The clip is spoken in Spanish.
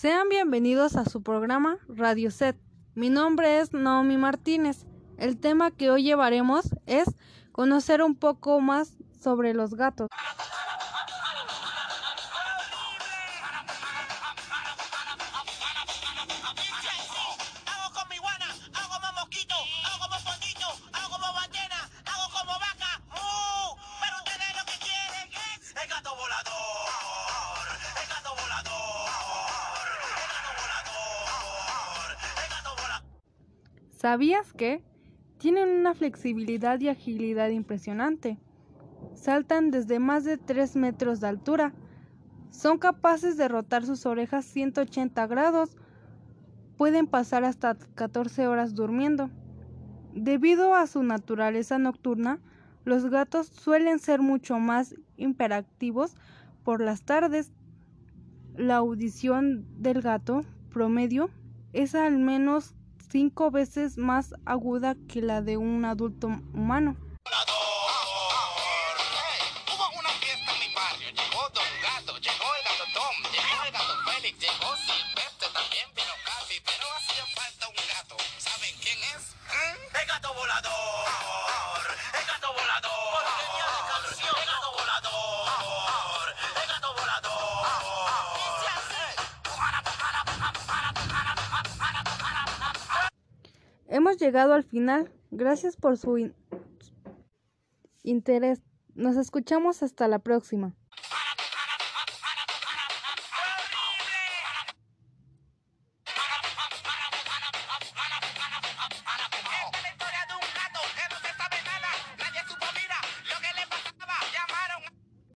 Sean bienvenidos a su programa Radio Set. Mi nombre es Naomi Martínez. El tema que hoy llevaremos es conocer un poco más sobre los gatos. ¿Sabías que? Tienen una flexibilidad y agilidad impresionante. Saltan desde más de 3 metros de altura. Son capaces de rotar sus orejas 180 grados. Pueden pasar hasta 14 horas durmiendo. Debido a su naturaleza nocturna, los gatos suelen ser mucho más hiperactivos por las tardes. La audición del gato promedio es al menos cinco veces más aguda que la de un adulto humano. Hemos llegado al final. Gracias por su in- interés. Nos escuchamos hasta la próxima.